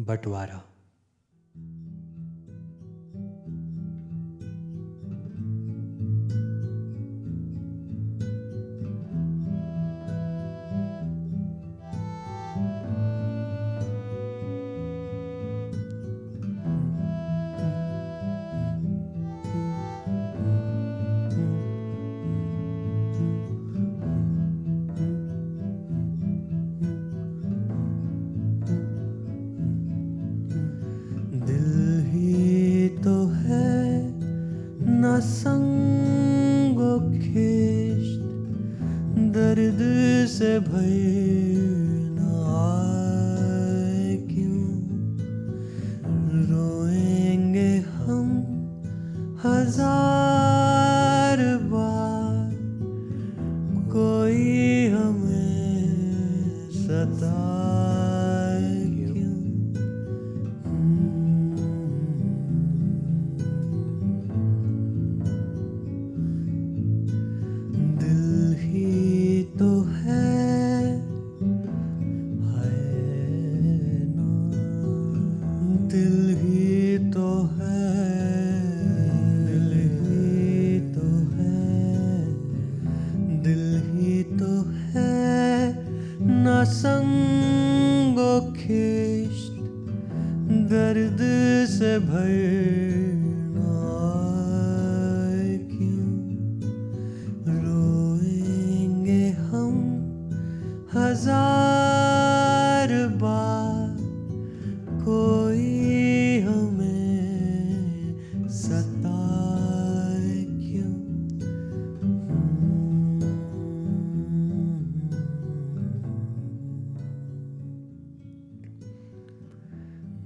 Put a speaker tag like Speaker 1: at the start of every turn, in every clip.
Speaker 1: बंटवारा। दर्द से भय न आए क्यों? रोएँगे हम हज़ार से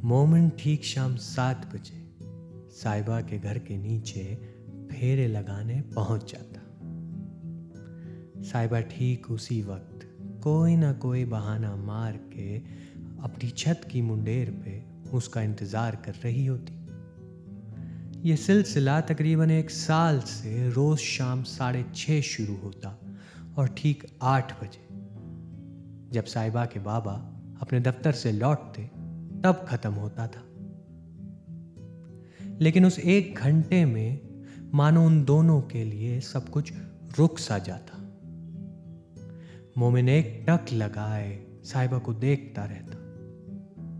Speaker 1: मोमन ठीक शाम सात बजे साहिबा के घर के नीचे फेरे लगाने पहुँच जाता। साहिबा ठीक उसी वक्त कोई ना कोई बहाना मार के अपनी छत की मुंडेर पे उसका इंतज़ार कर रही होती। ये सिलसिला तकरीबन एक साल से रोज़ शाम साढ़े छः शुरू होता और ठीक आठ बजे। जब साहिबा के बाबा अपने दफ्तर से लौटते तब खत्म होता था। लेकिन उस एक घंटे में मानो उन दोनों के लिए सब कुछ रुक सा जाता। मोमिन एक टक लगाए, साहिबा को देखता रहता।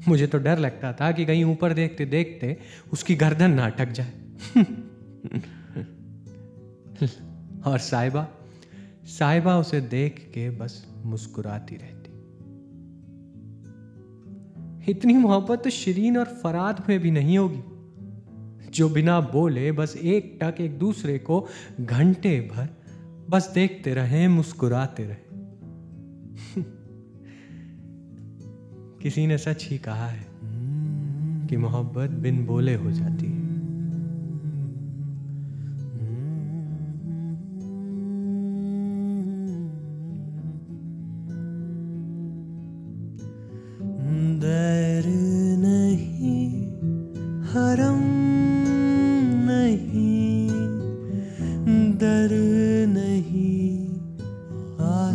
Speaker 1: मुझे तो डर लगता था कि कहीं ऊपर देखते देखते उसकी गर्दन ना अटक जाए। और साहिबा साहिबा उसे देख के बस मुस्कुराती रहती इतनी मोहब्बत तो शरीन और फराद में भी नहीं होगी। जो बिना बोले बस एक टक एक दूसरे को घंटे भर बस देखते रहे, मुस्कुराते रहे। किसी ने सच ही कहा है कि मोहब्बत बिन बोले हो जाती है।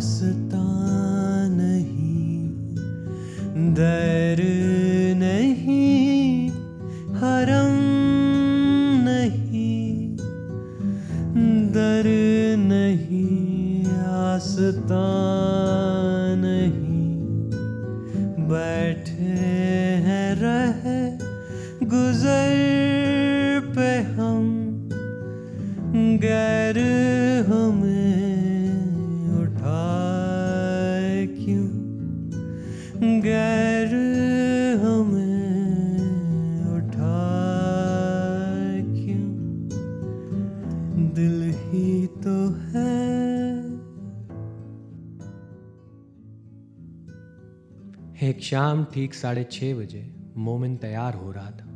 Speaker 1: blessed शाम ठीक साढ़े छः बजे मोमिन तैयार हो रहा था।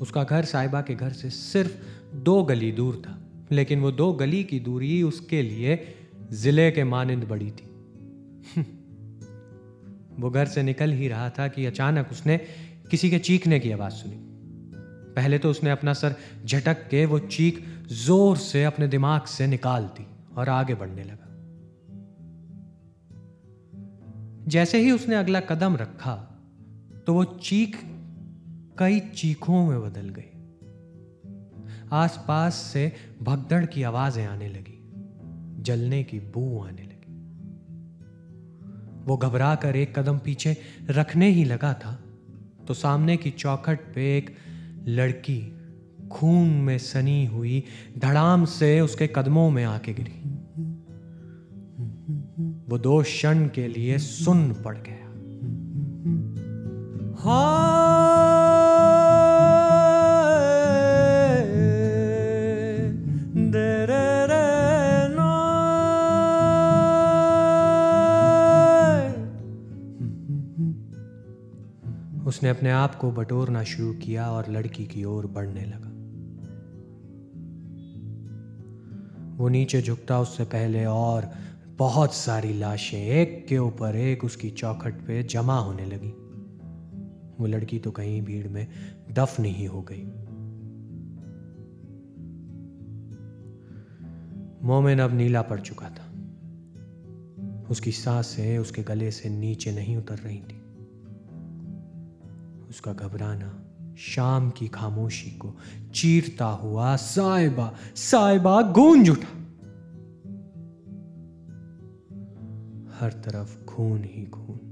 Speaker 1: उसका घर साहिबा के घर से सिर्फ़ दो गली दूर था, लेकिन वो दो गली की दूरी उसके लिए ज़िले के मानंद बड़ी थी। वो घर से निकल ही रहा था कि अचानक उसने किसी के चीखने की आवाज़ सुनी। पहले तो उसने अपना सर झटक के वो चीख ज़ोर से अपने दिमाग से निकाल दी और आगे बढ़ने लगा। जैसे ही उसने अगला कदम रखा तो वो चीख कई चीखों में बदल गई। आसपास से भगदड़ की आवाज़ें आने लगी, जलने की बू आने लगी। वो घबरा कर एक कदम पीछे रखने ही लगा था तो सामने की चौखट पे एक लड़की खून में सनी हुई धड़ाम से उसके कदमों में आके गिरी। वो दो क्षण के लिए सुन पड़ गया। उसने अपने आप को बटोरना शुरू किया और लड़की की ओर बढ़ने लगा। वो नीचे झुकता उससे पहले और बहुत सारी लाशें एक के ऊपर एक उसकी चौखट पे जमा होने लगी। वो लड़की तो कहीं भीड़ में दफ नहीं हो गई। मोमिन अब नीला पड़ चुका था। उसकी साँसें उसके गले से नीचे नहीं उतर रही थी। उसका घबराना, शाम की खामोशी को चीरता हुआ साइबा साइबा गूंज उठा। हर तरफ़ खून ही खून।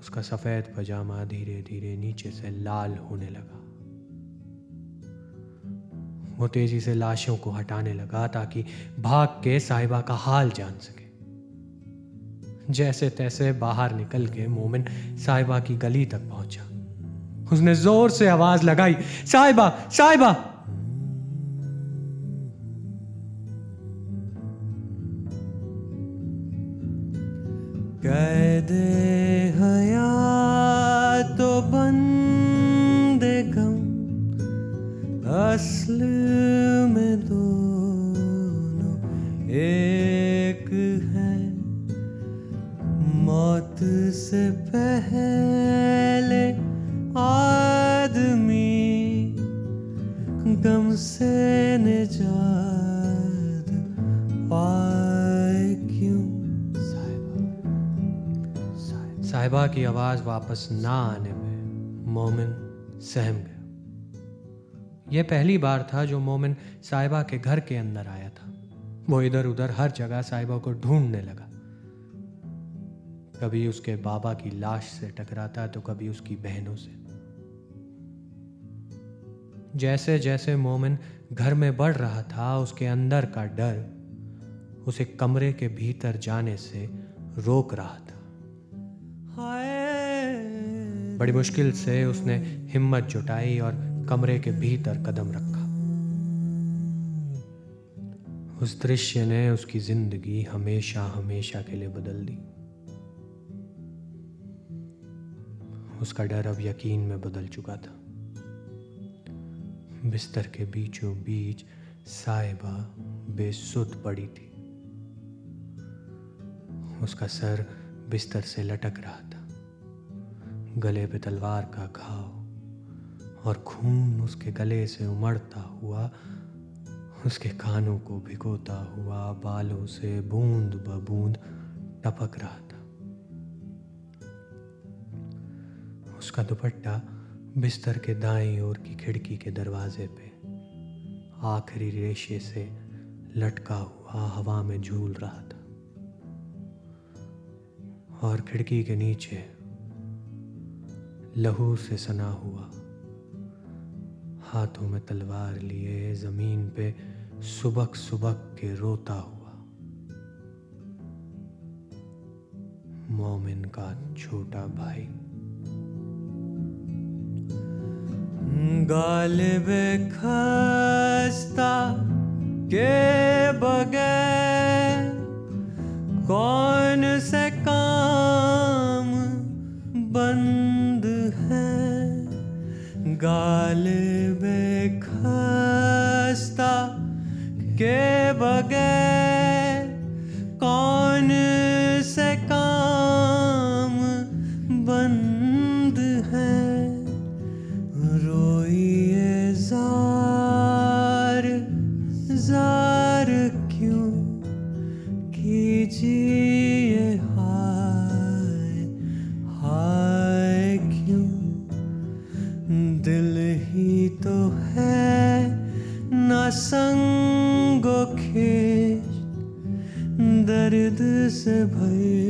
Speaker 1: उसका सफ़ेद पजामा धीरे धीरे नीचे से लाल होने लगा। वो तेज़ी से लाशों को हटाने लगा ताकि भाग के साहिबा का हाल जान सके। जैसे तैसे बाहर निकल के मोमिन साहिबा की गली तक पहुँचा। उसने ज़ोर से आवाज़ लगाई, साहिबा साहिबा!
Speaker 2: कैदे हया तो बंदे गम, असल में दोनों एक है। मौत से पहले आदमी गम से
Speaker 1: साहिबा की आवाज़ वापस ना आने में मोमिन सहम गया। यह पहली बार था जो मोमिन साहिबा के घर के अंदर आया था। वो इधर उधर हर जगह साहिबा को ढूँढने लगा। कभी उसके बाबा की लाश से टकराता तो कभी उसकी बहनों से। जैसे जैसे मोमिन घर में बढ़ रहा था, उसके अंदर का डर उसे कमरे के भीतर जाने से रोक रहा था। बड़ी मुश्किल से उसने हिम्मत जुटाई और कमरे के भीतर कदम रखा। उस दृश्य ने उसकी ज़िंदगी हमेशा हमेशा के लिए बदल दी। उसका डर अब यकीन में बदल चुका था। बिस्तर के बीचों बीच साहिबा बेसुध पड़ी थी। उसका सर बिस्तर से लटक रहा था। गले पे तलवार का घाव और खून उसके गले से उमड़ता हुआ, उसके कानों को भिगोता हुआ, बालों से बूंद ब बूंद टपक रहा था। उसका दुपट्टा बिस्तर के दाएँ ओर की खिड़की के दरवाजे पे, आखिरी रेशे से लटका हुआ हवा में झूल रहा था। और खिड़की के नीचे लहू से सना हुआ। हाथों में तलवार लिए, ज़मीन पे सुबक सुबक के रोता हुआ। मोमिन का छोटा भाई।
Speaker 2: गालिब खस्ता के बगैर गालिब खस्ता के बगैर कौन से काम बंद है? रोइए जार जार क्यों? संगो खेच दर्द से भरना